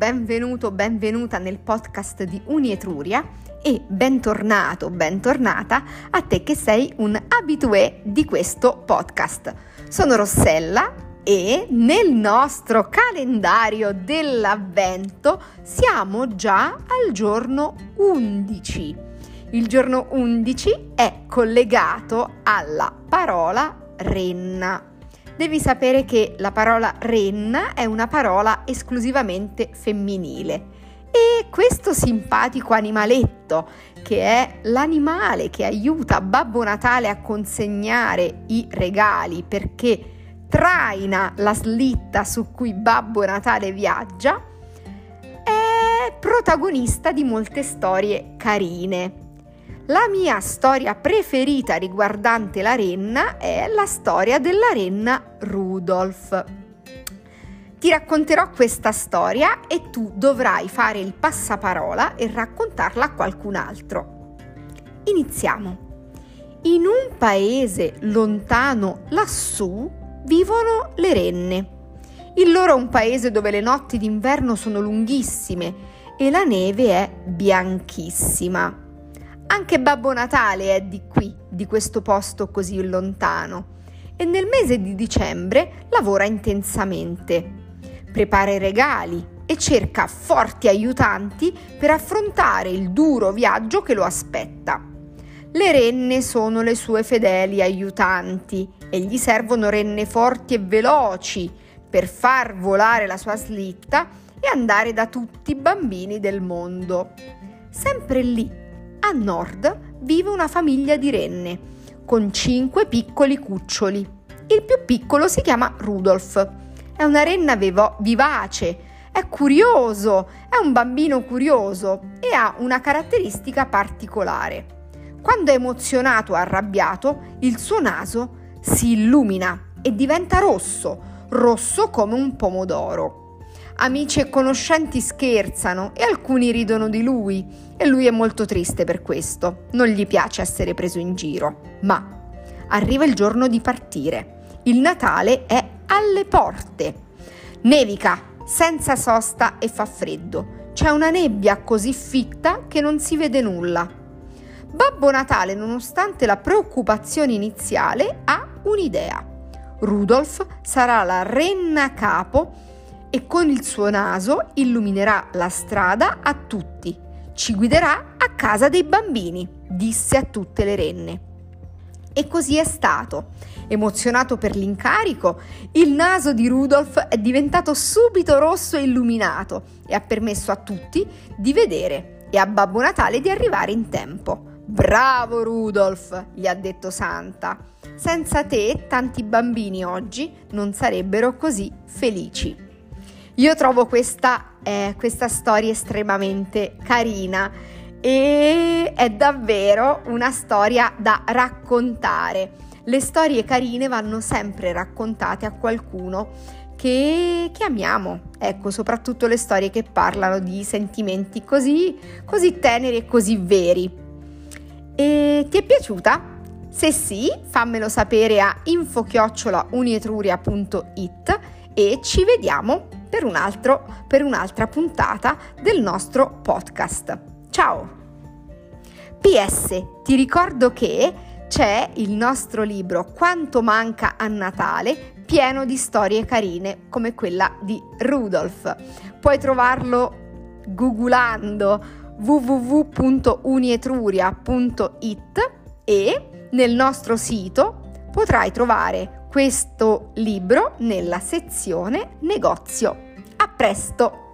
benvenuto, benvenuta nel podcast di Unietruria e bentornato, bentornata a te che sei un abitué di questo podcast. Sono Rossella e nel nostro calendario dell'avvento siamo già al giorno 11. Il giorno 11 è collegato alla parola renna devi sapere che la parola renna è una parola esclusivamente femminile e questo simpatico animaletto, che è l'animale che aiuta Babbo Natale a consegnare i regali perché traina la slitta su cui Babbo Natale viaggia, è protagonista di molte storie carine. La mia storia preferita riguardante la renna è la storia della renna Rudolf. Ti racconterò questa storia e tu dovrai fare il passaparola e raccontarla a qualcun altro. Iniziamo. In un paese lontano lassù vivono le renne. Il loro è un paese dove le notti d'inverno sono lunghissime e la neve è bianchissima. Anche Babbo Natale è di qui, di questo posto così lontano, e nel mese di dicembre lavora intensamente. Prepara i regali e cerca forti aiutanti per affrontare il duro viaggio che lo aspetta. Le renne sono le sue fedeli aiutanti e gli servono renne forti e veloci per far volare la sua slitta e andare da tutti i bambini del mondo. Sempre lì, a nord vive una famiglia di renne con cinque piccoli cuccioli. Il più piccolo si chiama Rudolf. È una renna vivo- vivace, è curioso, è un bambino curioso e ha una caratteristica particolare. Quando è emozionato o arrabbiato, il suo naso si illumina e diventa rosso, rosso come un pomodoro. Amici e conoscenti scherzano e alcuni ridono di lui e lui è molto triste per questo. Non gli piace essere preso in giro. Ma arriva il giorno di partire. Il Natale è alle porte. Nevica senza sosta e fa freddo. C'è una nebbia così fitta che non si vede nulla. Babbo Natale, nonostante la preoccupazione iniziale, ha un'idea. Rudolf sarà la renna capo e con il suo naso illuminerà la strada a tutti. Ci guiderà a casa dei bambini, disse a tutte le renne. E così è stato. Emozionato per l'incarico, il naso di Rudolf è diventato subito rosso e illuminato e ha permesso a tutti di vedere e a Babbo Natale di arrivare in tempo. Bravo Rudolf, gli ha detto Santa. Senza te tanti bambini oggi non sarebbero così felici. Io trovo questa, eh, questa storia estremamente carina e è davvero una storia da raccontare. Le storie carine vanno sempre raccontate a qualcuno che, che, amiamo, ecco, soprattutto le storie che parlano di sentimenti così, così teneri e così veri. E ti è piaciuta? Se sì, fammelo sapere a info-unietruria.it e ci vediamo per, un altro, per un'altra puntata del nostro podcast. Ciao! PS, ti ricordo che c'è il nostro libro Quanto manca a Natale, pieno di storie carine come quella di Rudolf. Puoi trovarlo googolando www.unietruria.it e nel nostro sito potrai trovare questo libro nella sezione negozio. A presto!